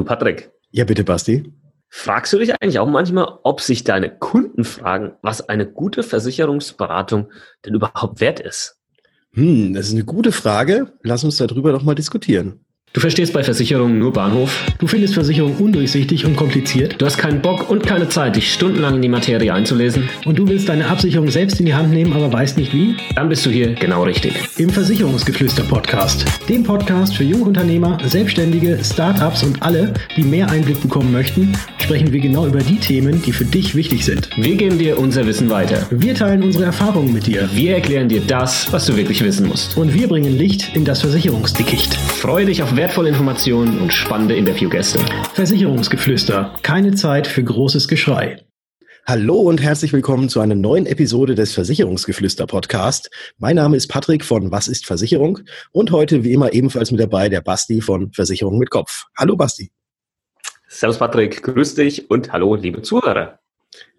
Du Patrick. Ja, bitte, Basti. Fragst du dich eigentlich auch manchmal, ob sich deine Kunden fragen, was eine gute Versicherungsberatung denn überhaupt wert ist? Hm, das ist eine gute Frage. Lass uns darüber doch mal diskutieren. Du verstehst bei Versicherungen nur Bahnhof. Du findest Versicherungen undurchsichtig und kompliziert. Du hast keinen Bock und keine Zeit, dich stundenlang in die Materie einzulesen. Und du willst deine Absicherung selbst in die Hand nehmen, aber weißt nicht wie? Dann bist du hier genau richtig. Im Versicherungsgeflüster-Podcast. Dem Podcast für Jungunternehmer, Selbstständige, Startups und alle, die mehr Einblick bekommen möchten, sprechen wir genau über die Themen, die für dich wichtig sind. Wir geben dir unser Wissen weiter. Wir teilen unsere Erfahrungen mit dir. Wir erklären dir das, was du wirklich wissen musst. Und wir bringen Licht in das Versicherungsdickicht. Freue dich auf wertvolle Informationen und spannende Interviewgäste. Versicherungsgeflüster. Keine Zeit für großes Geschrei. Hallo und herzlich willkommen zu einer neuen Episode des Versicherungsgeflüster Podcast. Mein Name ist Patrick von Was ist Versicherung und heute wie immer ebenfalls mit dabei der Basti von Versicherung mit Kopf. Hallo Basti. Servus Patrick, grüß dich und hallo liebe Zuhörer.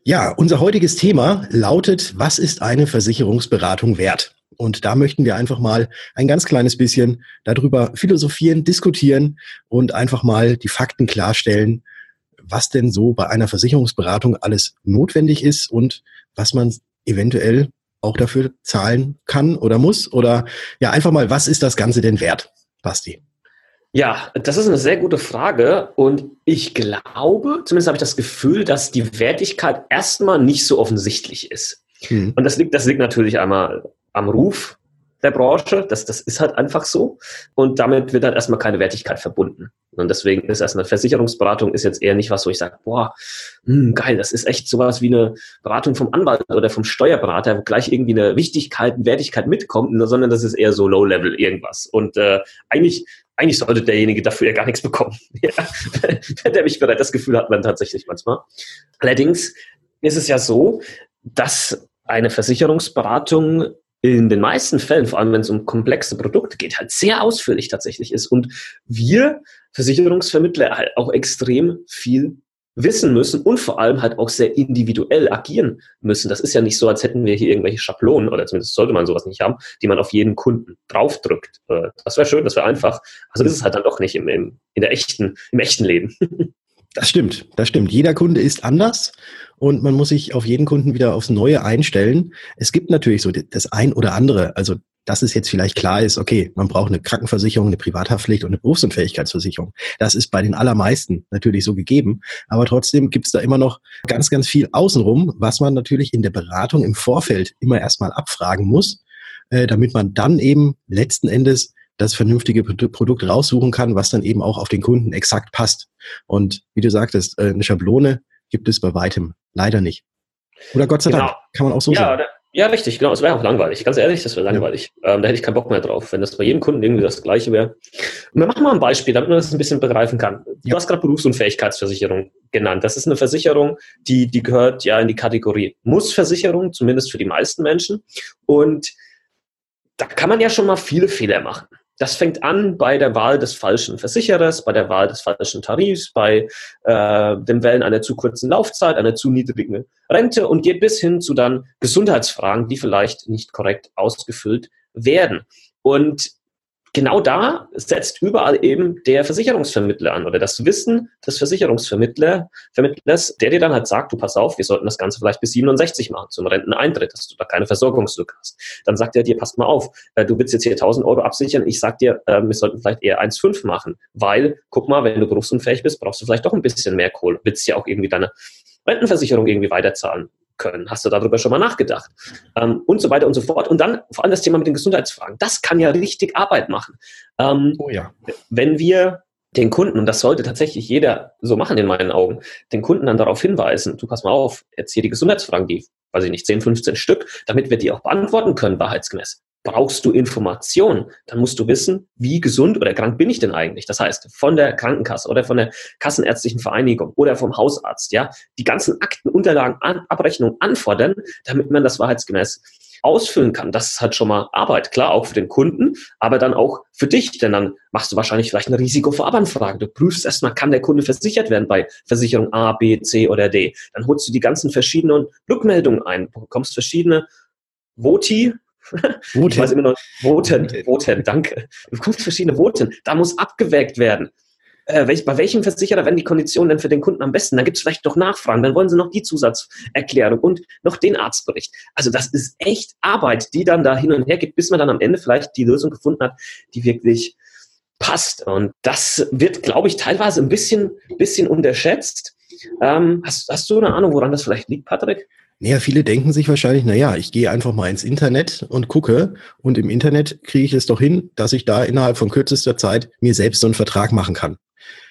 Ja, unser heutiges Thema lautet, was ist eine Versicherungsberatung wert? Und da möchten wir einfach mal ein ganz kleines bisschen darüber philosophieren, diskutieren und einfach mal die Fakten klarstellen, was denn so bei einer Versicherungsberatung alles notwendig ist und was man eventuell auch dafür zahlen kann oder muss. Oder ja, einfach mal, was ist das Ganze denn wert, Basti? Ja, das ist eine sehr gute Frage und ich glaube, zumindest habe ich das Gefühl, dass die Wertigkeit erstmal nicht so offensichtlich ist. Hm. Und das liegt, das liegt natürlich einmal am Ruf der Branche. Das, das ist halt einfach so. Und damit wird dann erstmal keine Wertigkeit verbunden. Und deswegen ist erst eine Versicherungsberatung ist jetzt eher nicht was, wo ich sage, boah, mh, hm, geil, das ist echt sowas wie eine Beratung vom Anwalt oder vom Steuerberater, wo gleich irgendwie eine Wichtigkeit, Wertigkeit mitkommt, sondern das ist eher so Low-Level irgendwas. Und äh, eigentlich, eigentlich sollte derjenige dafür ja gar nichts bekommen. Wenn der mich bereit, das Gefühl hat man tatsächlich manchmal. Allerdings ist es ja so, dass eine Versicherungsberatung in den meisten Fällen, vor allem wenn es um komplexe Produkte geht, halt sehr ausführlich tatsächlich ist. Und wir Versicherungsvermittler halt auch extrem viel wissen müssen und vor allem halt auch sehr individuell agieren müssen. Das ist ja nicht so, als hätten wir hier irgendwelche Schablonen, oder zumindest sollte man sowas nicht haben, die man auf jeden Kunden draufdrückt. Äh, das wäre schön, das wäre einfach. Also ist es halt dann doch nicht im, im, in der echten, im echten Leben. Das stimmt, das stimmt. Jeder Kunde ist anders und man muss sich auf jeden Kunden wieder aufs Neue einstellen. Es gibt natürlich so das ein oder andere, also dass es jetzt vielleicht klar ist, okay, man braucht eine Krankenversicherung, eine Privathaftpflicht und eine Berufsunfähigkeitsversicherung. Das ist bei den allermeisten natürlich so gegeben. Aber trotzdem gibt es da immer noch ganz, ganz viel außenrum, was man natürlich in der Beratung im Vorfeld immer erstmal abfragen muss, äh, damit man dann eben letzten Endes das vernünftige Produkt raussuchen kann, was dann eben auch auf den Kunden exakt passt. Und wie du sagtest, äh, eine Schablone gibt es bei weitem leider nicht. Oder Gott sei genau. Dank, kann man auch so ja, sagen. Ja, richtig, genau. Es wäre auch langweilig. Ganz ehrlich, das wäre langweilig. Ja. Ähm, da hätte ich keinen Bock mehr drauf, wenn das bei jedem Kunden irgendwie das Gleiche wäre. Und wir machen mal ein Beispiel, damit man das ein bisschen begreifen kann. Du ja. hast gerade Berufsunfähigkeitsversicherung genannt. Das ist eine Versicherung, die, die gehört ja in die Kategorie Mussversicherung, zumindest für die meisten Menschen. Und da kann man ja schon mal viele Fehler machen. Das fängt an bei der Wahl des falschen Versicherers, bei der Wahl des falschen Tarifs, bei äh, dem Wählen einer zu kurzen Laufzeit, einer zu niedrigen Rente und geht bis hin zu dann Gesundheitsfragen, die vielleicht nicht korrekt ausgefüllt werden. Und genau da setzt überall eben der Versicherungsvermittler an oder das Wissen des Versicherungsvermittlers, der dir dann halt sagt, du pass auf, wir sollten das Ganze vielleicht bis 67 machen, zum Renteneintritt, dass du da keine Versorgungslücke hast. Dann sagt er dir, pass mal auf, äh, du willst jetzt hier 1000 Euro absichern, ich sag dir, äh, wir sollten vielleicht eher 1,5 machen, weil, guck mal, wenn du berufsunfähig bist, brauchst du vielleicht doch ein bisschen mehr Kohle, willst ja auch irgendwie deine Rentenversicherung irgendwie weiterzahlen können. Hast du darüber schon mal nachgedacht? Ähm, und so weiter und so fort. Und dann vor allem das Thema mit den Gesundheitsfragen. Das kann ja richtig Arbeit machen. Ähm, oh ja. Wenn wir den Kunden, und das sollte tatsächlich jeder so machen in meinen Augen, den Kunden dann darauf hinweisen, du pass mal auf, jetzt hier die Gesundheitsfragen, die, weiß ich nicht, 10, 15 Stück, damit wir die auch beantworten können, wahrheitsgemäß brauchst du Informationen, dann musst du wissen, wie gesund oder krank bin ich denn eigentlich. Das heißt, von der Krankenkasse oder von der Kassenärztlichen Vereinigung oder vom Hausarzt, ja, die ganzen Akten, Unterlagen, An Abrechnungen anfordern, damit man das wahrheitsgemäß ausfüllen kann. Das ist halt schon mal Arbeit, klar, auch für den Kunden, aber dann auch für dich, denn dann machst du wahrscheinlich vielleicht eine Risikovorabanfrage. Du prüfst erstmal, kann der Kunde versichert werden bei Versicherung A, B, C oder D. Dann holst du die ganzen verschiedenen Rückmeldungen ein, bekommst verschiedene Voti, Voten. Ich weiß immer noch, Voten, Voten, danke. Du bekommst verschiedene Voten. Da muss abgewägt werden. äh, welch, bei welchem Versicherer werden die Konditionen denn für den Kunden am besten? Dann gibt es vielleicht noch Nachfragen, dann wollen sie noch die Zusatzerklärung und noch den Arztbericht. Also das ist echt Arbeit, die dann da hin und her geht, bis man dann am Ende vielleicht die Lösung gefunden hat, die wirklich passt. Und das wird, glaube ich, teilweise ein bisschen, bisschen unterschätzt. Ähm, hast, hast du eine Ahnung, woran das vielleicht liegt, Patrick? Naja, viele denken sich wahrscheinlich, na ja, ich gehe einfach mal ins Internet und gucke und im Internet kriege ich es doch hin, dass ich da innerhalb von kürzester Zeit mir selbst so einen Vertrag machen kann.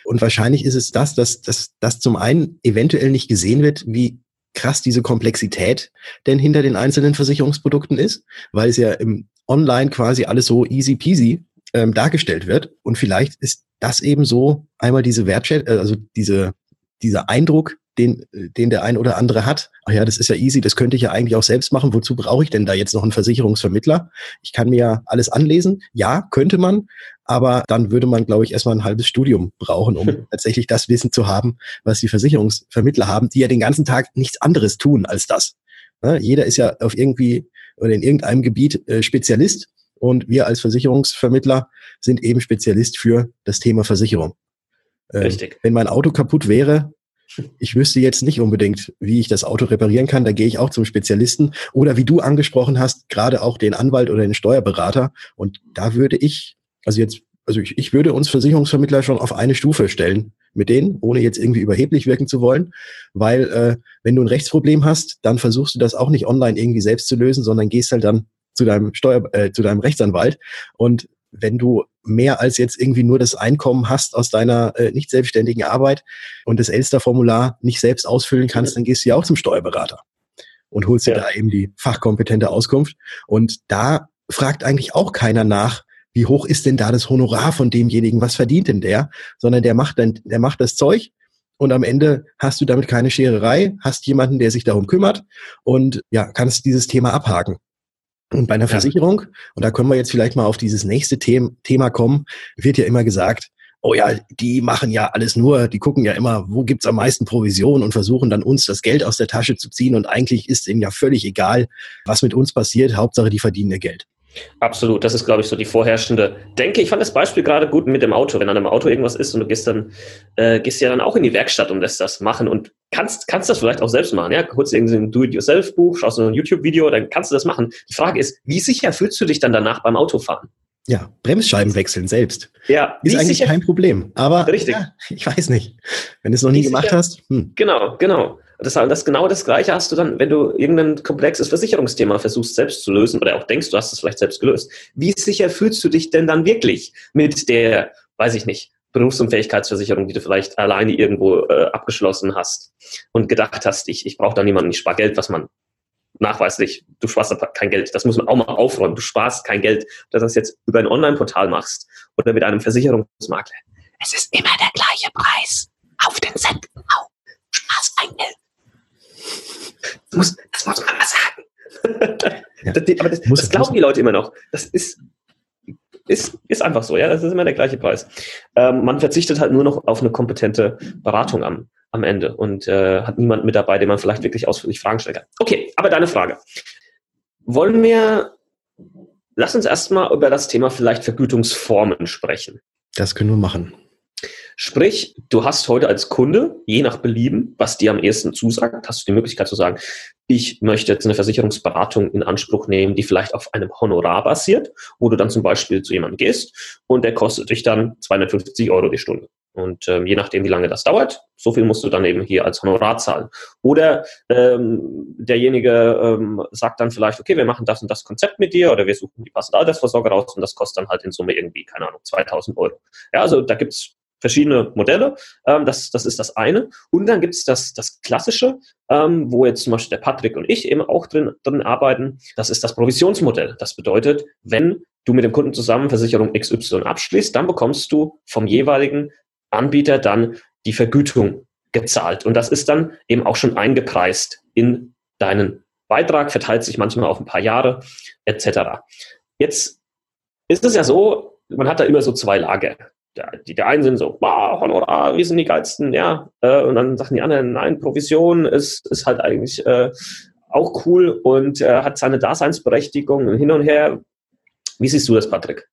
Und wahrscheinlich ist es das, dass, dass, dass zum einen eventuell nicht gesehen wird, wie krass diese Komplexität denn hinter den einzelnen Versicherungsprodukten ist, weil es ja im Online quasi alles so easy peasy ähm, dargestellt wird. Und vielleicht ist das eben so einmal diese Wertschätzung, also diese, dieser Eindruck, den, den der ein oder andere hat. Ach ja, das ist ja easy, das könnte ich ja eigentlich auch selbst machen. Wozu brauche ich denn da jetzt noch einen Versicherungsvermittler? Ich kann mir ja alles anlesen. Ja, könnte man, aber dann würde man, glaube ich, erstmal ein halbes Studium brauchen, um tatsächlich das Wissen zu haben, was die Versicherungsvermittler haben, die ja den ganzen Tag nichts anderes tun als das. Ja, jeder ist ja auf irgendwie oder in irgendeinem Gebiet äh, Spezialist und wir als Versicherungsvermittler sind eben Spezialist für das Thema Versicherung. Ähm, Richtig. Wenn mein Auto kaputt wäre, ich wüsste jetzt nicht unbedingt, wie ich das Auto reparieren kann. Da gehe ich auch zum Spezialisten. Oder wie du angesprochen hast, gerade auch den Anwalt oder den Steuerberater. Und da würde ich, also jetzt, also ich, ich würde uns Versicherungsvermittler schon auf eine Stufe stellen mit denen, ohne jetzt irgendwie überheblich wirken zu wollen. Weil äh, wenn du ein Rechtsproblem hast, dann versuchst du das auch nicht online irgendwie selbst zu lösen, sondern gehst halt dann zu deinem Steuer, äh, zu deinem Rechtsanwalt und wenn du mehr als jetzt irgendwie nur das Einkommen hast aus deiner äh, nicht selbstständigen Arbeit und das Elster-Formular nicht selbst ausfüllen kannst, dann gehst du ja auch zum Steuerberater und holst dir da eben die fachkompetente Auskunft. Und da fragt eigentlich auch keiner nach, wie hoch ist denn da das Honorar von demjenigen, was verdient denn der, sondern der macht dann, der macht das Zeug und am Ende hast du damit keine Schererei, hast jemanden, der sich darum kümmert und ja, kannst dieses Thema abhaken. Und bei einer ja. Versicherung, und da können wir jetzt vielleicht mal auf dieses nächste Thema kommen, wird ja immer gesagt, oh ja, die machen ja alles nur, die gucken ja immer, wo gibt's am meisten Provision und versuchen dann uns das Geld aus der Tasche zu ziehen und eigentlich ist ihnen ja völlig egal, was mit uns passiert, Hauptsache die verdienen ihr Geld. Absolut, das ist, glaube ich, so die vorherrschende Denke. Ich fand das Beispiel gerade gut mit dem Auto. Wenn an einem Auto irgendwas ist und du gehst dann, äh, gehst ja dann auch in die Werkstatt und lässt das machen und kannst, kannst das vielleicht auch selbst machen. Ja, kurz irgendwie ein Do-it-yourself-Buch, schaust du ein YouTube-Video, dann kannst du das machen. Die Frage ist, wie sicher fühlst du dich dann danach beim Autofahren? Ja, Bremsscheiben wechseln selbst. Ja, ist eigentlich sicher? kein Problem. Aber Richtig. Ja, ich weiß nicht. Wenn du es noch nie wie gemacht sicher? hast. Hm. Genau, genau. Das, das genau das Gleiche hast du dann, wenn du irgendein komplexes Versicherungsthema versuchst selbst zu lösen oder auch denkst, du hast es vielleicht selbst gelöst. Wie sicher fühlst du dich denn dann wirklich mit der, weiß ich nicht, Berufsunfähigkeitsversicherung, die du vielleicht alleine irgendwo äh, abgeschlossen hast und gedacht hast, ich, ich brauche da niemanden, ich spare Geld, was man nachweislich, du sparst kein Geld. Das muss man auch mal aufräumen. Du sparst kein Geld, dass du das jetzt über ein Online-Portal machst oder mit einem Versicherungsmakler. Es ist immer der gleiche Preis. Auf den Cent genau. Du sparst kein Geld. Das muss, das muss man mal sagen. Ja, das, aber das, muss, das glauben muss. die Leute immer noch. Das ist, ist, ist einfach so, ja. Das ist immer der gleiche Preis. Ähm, man verzichtet halt nur noch auf eine kompetente Beratung am, am Ende und äh, hat niemanden mit dabei, dem man vielleicht wirklich ausführlich Fragen stellen kann. Okay, aber deine Frage. Wollen wir, lass uns erstmal über das Thema vielleicht Vergütungsformen sprechen. Das können wir machen. Sprich, du hast heute als Kunde, je nach Belieben, was dir am ehesten zusagt, hast du die Möglichkeit zu sagen, ich möchte jetzt eine Versicherungsberatung in Anspruch nehmen, die vielleicht auf einem Honorar basiert, wo du dann zum Beispiel zu jemandem gehst und der kostet dich dann 250 Euro die Stunde. Und ähm, je nachdem, wie lange das dauert, so viel musst du dann eben hier als Honorar zahlen. Oder ähm, derjenige ähm, sagt dann vielleicht, okay, wir machen das und das Konzept mit dir oder wir suchen die passende Altersvorsorge raus und das kostet dann halt in Summe irgendwie, keine Ahnung, 2000 Euro. Ja, also da gibt's verschiedene Modelle. Ähm, das, das ist das eine. Und dann gibt es das, das Klassische, ähm, wo jetzt zum Beispiel der Patrick und ich eben auch drin, drin arbeiten. Das ist das Provisionsmodell. Das bedeutet, wenn du mit dem Kunden zusammen Versicherung XY abschließt, dann bekommst du vom jeweiligen Anbieter dann die Vergütung gezahlt. Und das ist dann eben auch schon eingepreist in deinen Beitrag, verteilt sich manchmal auf ein paar Jahre etc. Jetzt ist es ja so, man hat da immer so zwei Lager die, die einen sind so, wow, Honorar, wir sind die geilsten, ja. Äh, und dann sagen die anderen, nein, Provision ist, ist halt eigentlich äh, auch cool und äh, hat seine Daseinsberechtigung hin und her. Wie siehst du das, Patrick?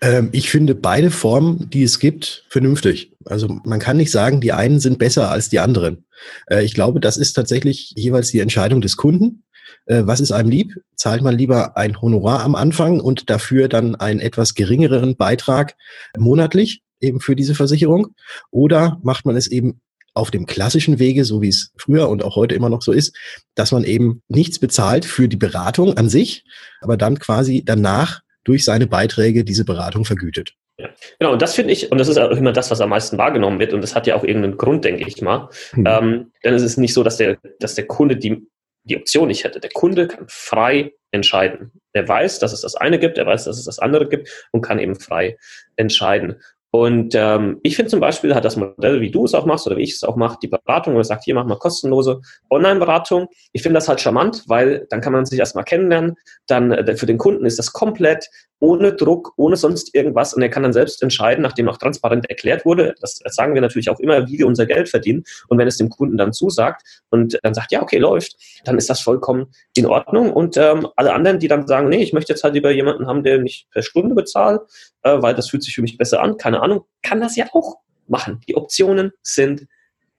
Ähm, ich finde beide Formen, die es gibt, vernünftig. Also man kann nicht sagen, die einen sind besser als die anderen. Äh, ich glaube, das ist tatsächlich jeweils die Entscheidung des Kunden. Äh, was ist einem lieb? Zahlt man lieber ein Honorar am Anfang und dafür dann einen etwas geringeren Beitrag monatlich eben für diese Versicherung? Oder macht man es eben auf dem klassischen Wege, so wie es früher und auch heute immer noch so ist, dass man eben nichts bezahlt für die Beratung an sich, aber dann quasi danach durch seine Beiträge diese Beratung vergütet. Ja. Genau, und das finde ich, und das ist auch immer das, was am meisten wahrgenommen wird, und das hat ja auch irgendeinen Grund, denke ich mal. Hm. Ähm, denn es ist nicht so, dass der, dass der Kunde die, die Option nicht hätte. Der Kunde kann frei entscheiden. Er weiß, dass es das eine gibt, er weiß, dass es das andere gibt und kann eben frei entscheiden. Und ähm, ich finde zum Beispiel, hat das Modell, wie du es auch machst oder wie ich es auch mache, die Beratung, wo er sagt, hier machen wir kostenlose Online-Beratung. Ich finde das halt charmant, weil dann kann man sich erstmal kennenlernen. Dann äh, für den Kunden ist das komplett ohne Druck, ohne sonst irgendwas. Und er kann dann selbst entscheiden, nachdem auch transparent erklärt wurde, das, sagen wir natürlich auch immer, wie wir unser Geld verdienen. Und wenn es dem Kunden dann zusagt und dann sagt, ja, okay, läuft, dann ist das vollkommen in Ordnung. Und ähm, alle anderen, die dann sagen, nee, ich möchte jetzt halt lieber jemanden haben, der mich per Stunde bezahlt, äh, weil das fühlt sich für mich besser an, keine Ahnung, kann das ja auch machen. Die Optionen sind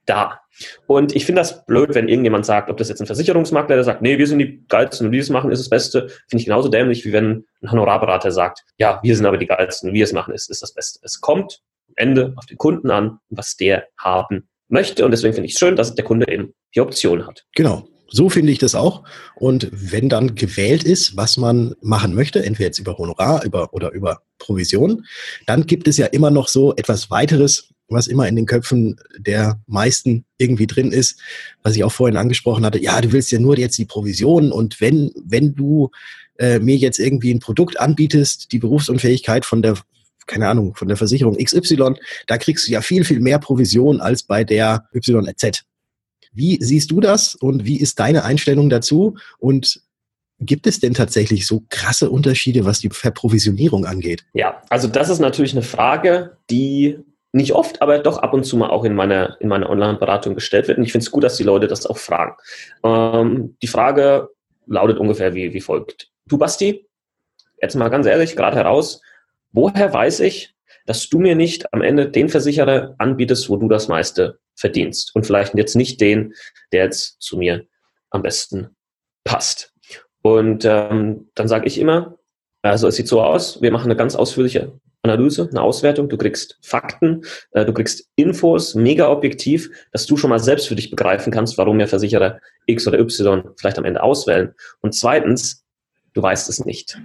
da. Und ich finde das blöd, wenn irgendjemand sagt, ob das jetzt ein Versicherungsmakler, der sagt, nee, wir sind die Geilsten und wir es machen, ist das Beste, finde ich genauso dämlich, wie wenn ein Honorarberater sagt, ja, wir sind aber die Geilsten und wir es machen, ist, ist das Beste. Es kommt am Ende auf den Kunden an, was der haben möchte. Und deswegen finde ich es schön, dass der Kunde eben die Option hat. Genau. So finde ich das auch. Und wenn dann gewählt ist, was man machen möchte, entweder jetzt über Honorar über, oder über Provision, dann gibt es ja immer noch so etwas weiteres, was immer in den Köpfen der meisten irgendwie drin ist, was ich auch vorhin angesprochen hatte. Ja, du willst ja nur jetzt die Provision und wenn, wenn du äh, mir jetzt irgendwie ein Produkt anbietest, die Berufsunfähigkeit von der keine Ahnung, von der Versicherung XY, da kriegst du ja viel, viel mehr Provision als bei der YZ. Wie siehst du das und wie ist deine Einstellung dazu? Und gibt es denn tatsächlich so krasse Unterschiede, was die Verprovisionierung angeht? Ja, also das ist natürlich eine Frage, die nicht oft, aber doch ab und zu mal auch in meiner, in meiner Online-Beratung gestellt wird. Und ich finde es gut, dass die Leute das auch fragen. Ähm, die Frage lautet ungefähr wie, wie folgt. Du, Basti, jetzt mal ganz ehrlich, gerade heraus, woher weiß ich, dass du mir nicht am Ende den Versicherer anbietest, wo du das meiste verdienst und vielleicht jetzt nicht den, der jetzt zu mir am besten passt. Und ähm, dann sage ich immer, also es sieht so aus, wir machen eine ganz ausführliche Analyse, eine Auswertung, du kriegst Fakten, äh, du kriegst Infos, mega objektiv, dass du schon mal selbst für dich begreifen kannst, warum wir Versicherer X oder Y vielleicht am Ende auswählen. Und zweitens, du weißt es nicht.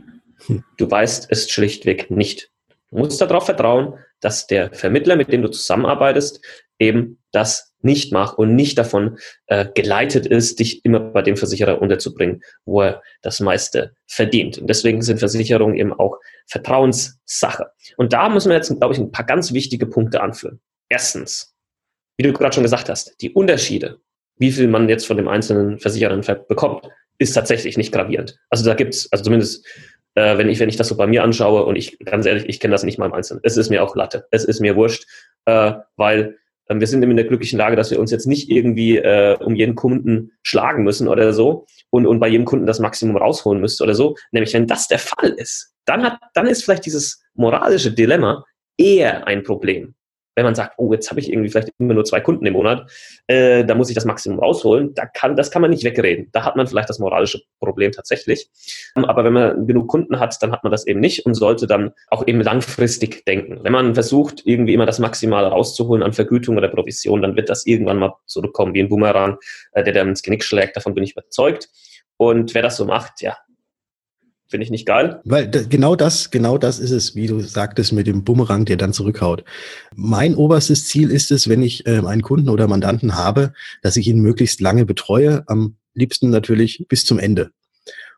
Hm. Du weißt es schlichtweg nicht. Du musst darauf vertrauen, dass der Vermittler, mit dem du zusammenarbeitest, eben das nicht macht und nicht davon äh, geleitet ist, dich immer bei dem Versicherer unterzubringen, wo er das meiste verdient. Und deswegen sind Versicherungen eben auch Vertrauenssache. Und da müssen wir jetzt, glaube ich, ein paar ganz wichtige Punkte anführen. Erstens, wie du gerade schon gesagt hast, die Unterschiede, wie viel man jetzt von dem einzelnen Versicherer bekommt, ist tatsächlich nicht gravierend. Also da gibt's, also zumindest äh, wenn ich wenn ich das so bei mir anschaue und ich ganz ehrlich, ich kenne das nicht mal im Einzelnen. Es ist mir auch Latte. Es ist mir wurscht, äh, weil wir sind in der glücklichen Lage, dass wir uns jetzt nicht irgendwie äh, um jeden Kunden schlagen müssen oder so und, und bei jedem Kunden das Maximum rausholen müsste oder so. Nämlich, wenn das der Fall ist, dann hat, dann ist vielleicht dieses moralische Dilemma eher ein Problem wenn man sagt, oh, jetzt habe ich irgendwie vielleicht immer nur zwei Kunden im Monat, äh, da muss ich das Maximum rausholen, da kann, das kann man nicht wegreden. Da hat man vielleicht das moralische Problem tatsächlich. Aber wenn man genug Kunden hat, dann hat man das eben nicht und sollte dann auch eben langfristig denken. Wenn man versucht, irgendwie immer das Maximale rauszuholen an Vergütung oder Provision, dann wird das irgendwann mal zurückkommen wie ein Boomerang, äh, der dann ins Genick schlägt. Davon bin ich überzeugt. Und wer das so macht, ja, Finde ich nicht geil. Weil genau das, genau das ist es, wie du sagtest, mit dem Bumerang, der dann zurückhaut. Mein oberstes Ziel ist es, wenn ich äh, einen Kunden oder Mandanten habe, dass ich ihn möglichst lange betreue, am liebsten natürlich bis zum Ende.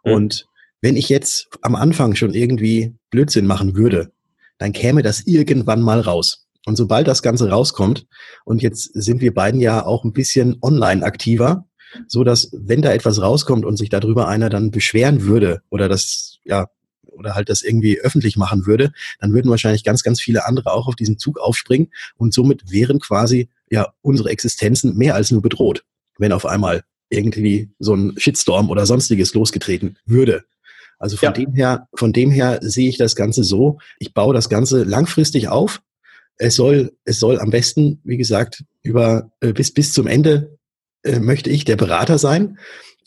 Mhm. Und wenn ich jetzt am Anfang schon irgendwie Blödsinn machen würde, dann käme das irgendwann mal raus. Und sobald das Ganze rauskommt, und jetzt sind wir beiden ja auch ein bisschen online aktiver, so dass wenn da etwas rauskommt und sich darüber einer dann beschweren würde oder das ja oder halt das irgendwie öffentlich machen würde, dann würden wahrscheinlich ganz, ganz viele andere auch auf diesen Zug aufspringen und somit wären quasi ja unsere Existenzen mehr als nur bedroht, wenn auf einmal irgendwie so ein Shitstorm oder sonstiges losgetreten würde. Also von ja. dem her, von dem her sehe ich das Ganze so. Ich baue das Ganze langfristig auf. Es soll, es soll am besten, wie gesagt, über äh, bis bis zum Ende äh, möchte ich der Berater sein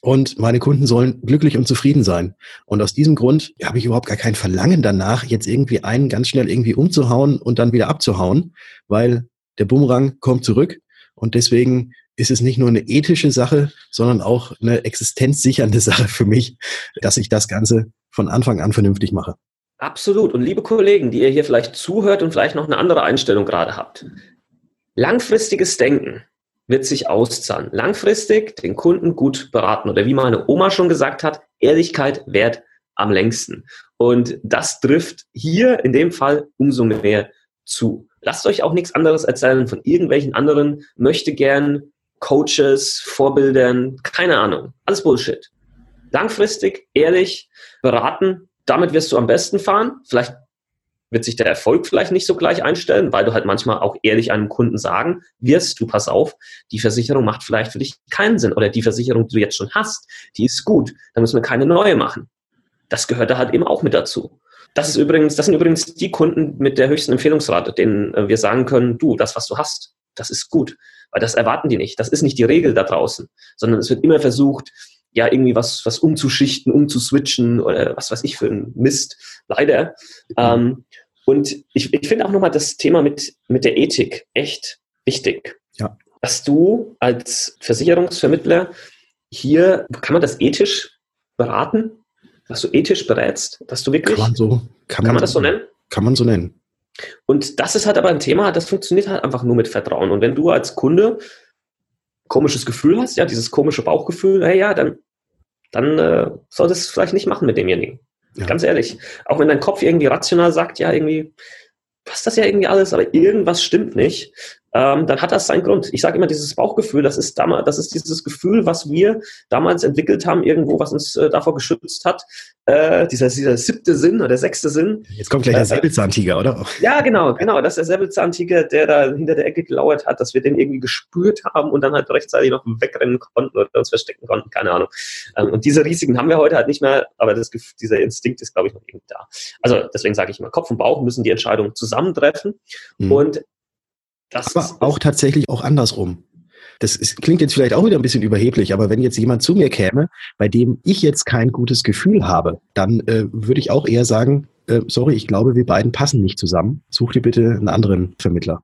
und meine Kunden sollen glücklich und zufrieden sein. Und aus diesem Grund habe ich überhaupt gar kein Verlangen danach, jetzt irgendwie einen ganz schnell irgendwie umzuhauen und dann wieder abzuhauen, weil der Bumerang kommt zurück und deswegen ist es nicht nur eine ethische Sache, sondern auch eine existenzsichernde Sache für mich, dass ich das Ganze von Anfang an vernünftig mache. Absolut. Und liebe Kollegen, die ihr hier vielleicht zuhört und vielleicht noch eine andere Einstellung gerade habt. Langfristiges Denken wird sich auszahlen. Langfristig den Kunden gut beraten. Oder wie meine Oma schon gesagt hat, Ehrlichkeit wert am längsten. Und das trifft hier in dem Fall umso mehr zu. Lasst euch auch nichts anderes erzählen von irgendwelchen anderen möchte gern Coaches, Vorbildern, keine Ahnung. Alles Bullshit. Langfristig, ehrlich, beraten, damit wirst du am besten fahren. Vielleicht wird sich der Erfolg vielleicht nicht so gleich einstellen, weil du halt manchmal auch ehrlich einem Kunden sagen wirst, du pass auf, die Versicherung macht vielleicht für dich keinen Sinn oder die Versicherung, die du jetzt schon hast, die ist gut, da müssen wir keine neue machen. Das gehört da halt eben auch mit dazu. Das ist übrigens, das sind übrigens die Kunden mit der höchsten Empfehlungsrate, denen äh, wir sagen können, du, das, was du hast, das ist gut. Weil das erwarten die nicht. Das ist nicht die Regel da draußen, sondern es wird immer versucht, ja, irgendwie was, was umzuschichten, umzuswitchen oder was weiß ich für ein Mist. Leider. Mhm. Ähm, und ich, ich finde auch nochmal das Thema mit, mit der Ethik echt wichtig. Ja. Dass du als Versicherungsvermittler hier, kann man das ethisch beraten? Dass du ethisch berätst? Dass du wirklich. Kann man so. Kann, kann man, man das so nennen? Kann man so nennen. Und das ist halt aber ein Thema, das funktioniert halt einfach nur mit Vertrauen. Und wenn du als Kunde komisches Gefühl hast, ja, dieses komische Bauchgefühl, hey, ja, dann, dann äh, solltest du es vielleicht nicht machen mit demjenigen. Ja. Ganz ehrlich. Auch wenn dein Kopf irgendwie rational sagt, ja, irgendwie passt das ja irgendwie alles, aber irgendwas stimmt nicht, ähm, dann hat das seinen Grund. Ich sage immer, dieses Bauchgefühl, das ist damals, das ist dieses Gefühl, was wir damals entwickelt haben, irgendwo, was uns äh, davor geschützt hat. Äh, dieser, dieser siebte Sinn oder sechste Sinn. Jetzt kommt gleich der äh, Säbelzahntiger, oder? Ja, genau, genau. Das ist der Säbelzahntiger, der da hinter der Ecke gelauert hat, dass wir den irgendwie gespürt haben und dann halt rechtzeitig noch wegrennen konnten oder uns verstecken konnten, keine Ahnung. Ähm, und diese Risiken haben wir heute halt nicht mehr, aber das, dieser Instinkt ist, glaube ich, noch irgendwie da. Also deswegen sage ich immer, Kopf und Bauch müssen die Entscheidung zusammentreffen. Mhm. Und das aber auch tatsächlich auch andersrum. Das ist, klingt jetzt vielleicht auch wieder ein bisschen überheblich, aber wenn jetzt jemand zu mir käme, bei dem ich jetzt kein gutes Gefühl habe, dann äh, würde ich auch eher sagen, äh, sorry, ich glaube, wir beiden passen nicht zusammen. Such dir bitte einen anderen Vermittler.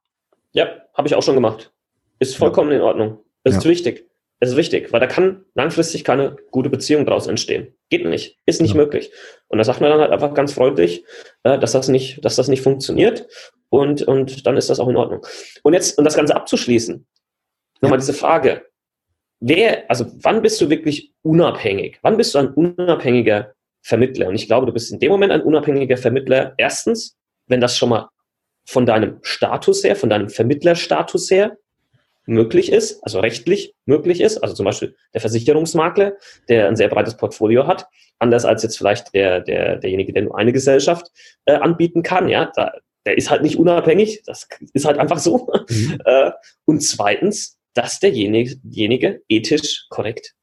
Ja, habe ich auch schon gemacht. Ist vollkommen ja. in Ordnung. Das ja. ist wichtig. Es ist wichtig, weil da kann langfristig keine gute Beziehung daraus entstehen. Geht nicht, ist nicht ja. möglich. Und da sagt man dann halt einfach ganz freundlich, äh, dass das nicht, dass das nicht funktioniert. Und, und dann ist das auch in Ordnung. Und jetzt, um das Ganze abzuschließen, nochmal diese Frage. Wer, also wann bist du wirklich unabhängig? Wann bist du ein unabhängiger Vermittler? Und ich glaube, du bist in dem Moment ein unabhängiger Vermittler. Erstens, wenn das schon mal von deinem Status her, von deinem Vermittlerstatus her möglich ist, also rechtlich möglich ist, also zum Beispiel der Versicherungsmakler, der ein sehr breites Portfolio hat, anders als jetzt vielleicht der, der, derjenige, der nur eine Gesellschaft äh, anbieten kann, ja, da, der ist halt nicht unabhängig, das ist halt einfach so. Mhm. Äh, und zweitens, dass derjenige ethisch korrekt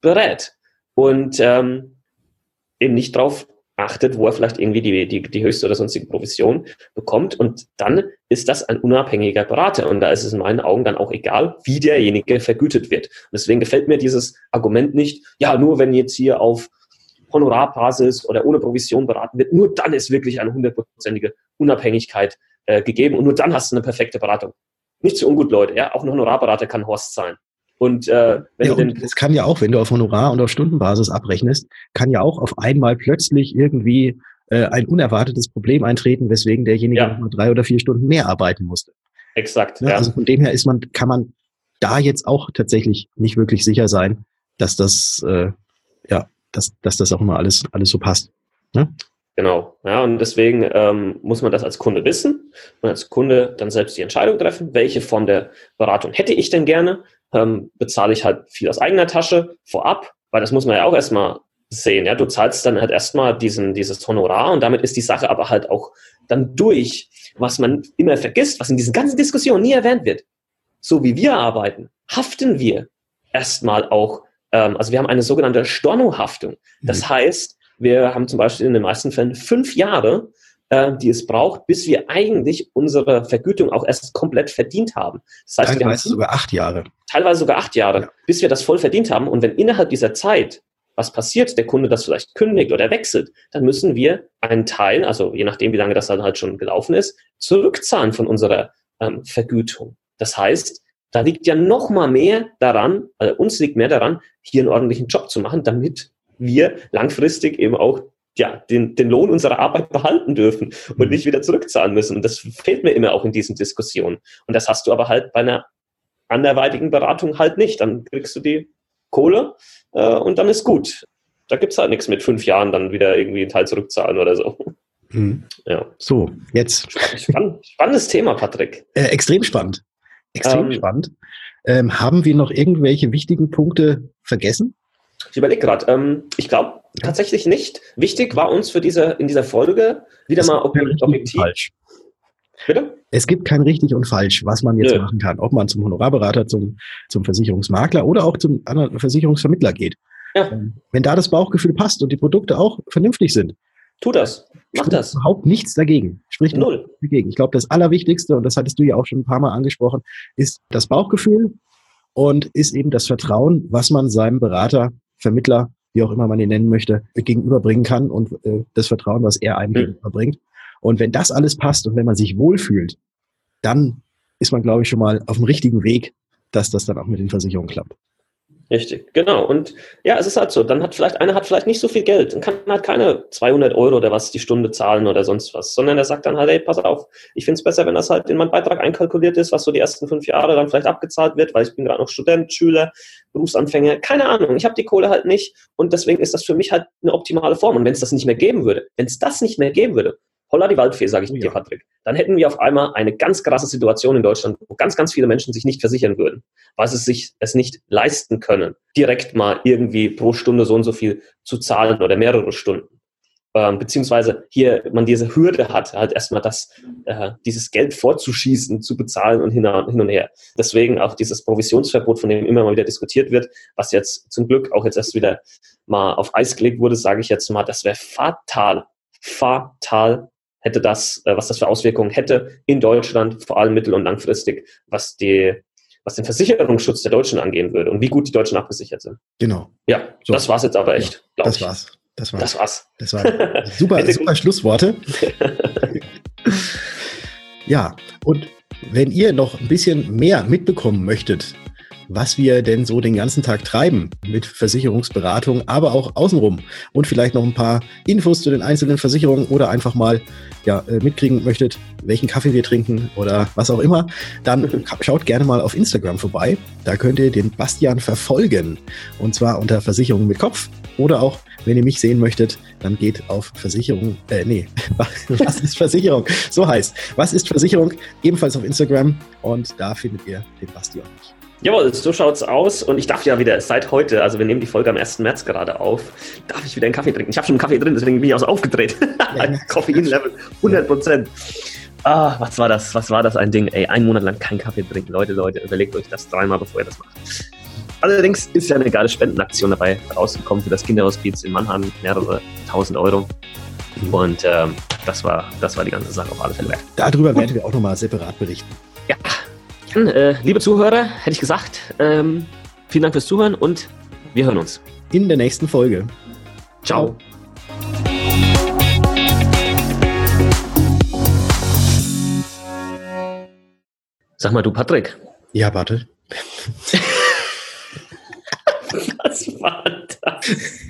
berät und ähm, eben nicht darauf achtet, wo er vielleicht irgendwie die, die, die höchste oder sonstige Provision bekommt. Und dann ist das ein unabhängiger Berater. Und da ist es in meinen Augen dann auch egal, wie derjenige vergütet wird. Und deswegen gefällt mir dieses Argument nicht, ja, nur wenn jetzt hier auf Honorarbasis oder ohne Provision beraten wird, nur dann ist wirklich eine hundertprozentige Unabhängigkeit äh, gegeben und nur dann hast du eine perfekte Beratung. Nicht zu ungut, Leute. Ja, auch ein Honorarberater kann Horst sein. Und äh, wenn ja, du es kann ja auch, wenn du auf Honorar- und auf Stundenbasis abrechnest, kann ja auch auf einmal plötzlich irgendwie äh, ein unerwartetes Problem eintreten, weswegen derjenige ja. noch drei oder vier Stunden mehr arbeiten musste. Exakt. Ja, ja. Also von dem her ist man, kann man da jetzt auch tatsächlich nicht wirklich sicher sein, dass das, äh, ja, dass, dass das auch immer alles, alles so passt. Ne? Genau, ja, und deswegen ähm, muss man das als Kunde wissen und als Kunde dann selbst die Entscheidung treffen, welche Form der Beratung hätte ich denn gerne, ähm, bezahle ich halt viel aus eigener Tasche vorab, weil das muss man ja auch erstmal sehen. Ja, du zahlst dann halt erstmal diesen, dieses Honorar und damit ist die Sache aber halt auch dann durch. Was man immer vergisst, was in diesen ganzen Diskussionen nie erwähnt wird. So wie wir arbeiten, haften wir erstmal auch, ähm, also wir haben eine sogenannte Stornohaftung. Das mhm. heißt, Wir haben zum Beispiel in den meisten Fällen fünf Jahre, äh, die es braucht, bis wir eigentlich unsere Vergütung auch erst komplett verdient haben. Das heißt, teilweise sogar acht Jahre. Teilweise sogar acht Jahre, ja. bis wir das voll verdient haben. Und wenn innerhalb dieser Zeit was passiert, der Kunde das vielleicht kündigt oder wechselt, dann müssen wir einen Teil, also je nachdem, wie lange das dann halt schon gelaufen ist, zurückzahlen von unserer ähm, Vergütung. Das heißt, da liegt ja noch mal mehr daran, also uns liegt mehr daran, hier einen ordentlichen Job zu machen, damit wir langfristig eben auch ja, den, den Lohn unserer Arbeit behalten dürfen und mhm. nicht wieder zurückzahlen müssen. Und das fehlt mir immer auch in diesen Diskussionen. Und das hast du aber halt bei einer anderweitigen Beratung halt nicht. Dann kriegst du die Kohle äh, und dann ist gut. Da gibt es halt nichts mit fünf Jahren dann wieder irgendwie einen Teil zurückzahlen oder so. Mhm. Ja. So, jetzt. Spann spannendes Thema, Patrick. Äh, extrem spannend. Extrem ähm, spannend. Ähm, haben wir noch irgendwelche wichtigen Punkte vergessen? Ich überlege gerade. Ähm, ich glaube tatsächlich nicht. Wichtig war uns für diese, in dieser Folge wieder das mal objektiv. Falsch. Bitte? Es gibt kein richtig und falsch, was man jetzt Nö. machen kann. Ob man zum Honorarberater, zum, zum Versicherungsmakler oder auch zum anderen Versicherungsvermittler geht. Ja. Ähm, wenn da das Bauchgefühl passt und die Produkte auch vernünftig sind, tu das. Mach das. Überhaupt nichts dagegen. Sprich null dagegen. Ich glaube, das Allerwichtigste, und das hattest du ja auch schon ein paar Mal angesprochen, ist das Bauchgefühl und ist eben das Vertrauen, was man seinem Berater, Vermittler, wie auch immer man ihn nennen möchte, gegenüberbringen kann und äh, das Vertrauen, was er einem mhm. gegenüberbringt. Und wenn das alles passt und wenn man sich wohlfühlt, dann ist man, glaube ich, schon mal auf dem richtigen Weg, dass das dann auch mit den Versicherungen klappt. Richtig, genau. Und ja, es ist halt so. Dann hat vielleicht einer hat vielleicht nicht so viel Geld und kann halt keine 200 Euro oder was die Stunde zahlen oder sonst was, sondern er sagt dann halt, hey, pass auf, ich finde es besser, wenn das halt in meinen Beitrag einkalkuliert ist, was so die ersten fünf Jahre dann vielleicht abgezahlt wird, weil ich bin gerade noch Student, Schüler, Berufsanfänger, keine Ahnung. Ich habe die Kohle halt nicht und deswegen ist das für mich halt eine optimale Form. Und wenn es das nicht mehr geben würde, wenn es das nicht mehr geben würde, Holla die Waldfee, sage ich oh, dir, ja. Patrick. Dann hätten wir auf einmal eine ganz krasse Situation in Deutschland, wo ganz, ganz viele Menschen sich nicht versichern würden, weil sie sich es nicht leisten können, direkt mal irgendwie pro Stunde so und so viel zu zahlen oder mehrere Stunden. Ähm, beziehungsweise hier man diese Hürde hat, halt erstmal das, äh, dieses Geld vorzuschießen, zu bezahlen und hin, hin und her. Deswegen auch dieses Provisionsverbot, von dem immer mal wieder diskutiert wird, was jetzt zum Glück auch jetzt erst wieder mal auf Eis gelegt wurde, sage ich jetzt mal, das wäre fatal fatal hätte das, äh, was das für Auswirkungen hätte in Deutschland, vor allem mittel- und langfristig, was die was den Versicherungsschutz der Deutschen angehen würde und wie gut die Deutschen abgesichert sind. Genau. Ja, so. das war's jetzt aber echt. Ja, das ich. war's. Das war's. Das war's. Das war super, super Schlussworte. ja, und wenn ihr noch ein bisschen mehr mitbekommen möchtet was wir denn so den ganzen Tag treiben mit Versicherungsberatung, aber auch außenrum und vielleicht noch ein paar Infos zu den einzelnen Versicherungen oder einfach mal ja, äh, mitkriegen möchtet, welchen Kaffee wir trinken oder was auch immer, dann schaut gerne mal auf Instagram vorbei. Da könnt ihr den Bastian verfolgen und zwar unter Versicherung mit Kopf oder auch wenn ihr mich sehen möchtet, dann geht auf Versicherung, äh, nee, was ist Versicherung? So heißt, was ist Versicherung? Ebenfalls auf Instagram und da findet ihr den Bastian. Jawohl, so schaut's aus. Und ich darf ja wieder seit heute, also wir nehmen die Folge am 1. März gerade auf, darf ich wieder einen Kaffee trinken. Ich habe schon einen Kaffee drin, deswegen bin ich auch so aufgedreht. Koffein-Level 100 Prozent. Ah, was war das? Was war das ein Ding? Ey, einen Monat lang keinen Kaffee trinken. Leute, Leute, überlegt euch das dreimal, bevor ihr das macht. Allerdings ist ja eine geile Spendenaktion dabei rausgekommen für das Kinderhospiz in Mannheim. Mehrere tausend Euro. Mhm. Und ähm, das, war, das war die ganze Sache auf alle Fälle wert. Darüber werden wir auch nochmal separat berichten. Ja, äh, liebe Zuhörer, hätte ich gesagt, ähm, vielen Dank fürs Zuhören und wir hören uns. In der nächsten Folge. Ciao. Sag mal, du Patrick. Ja, warte. Was war das?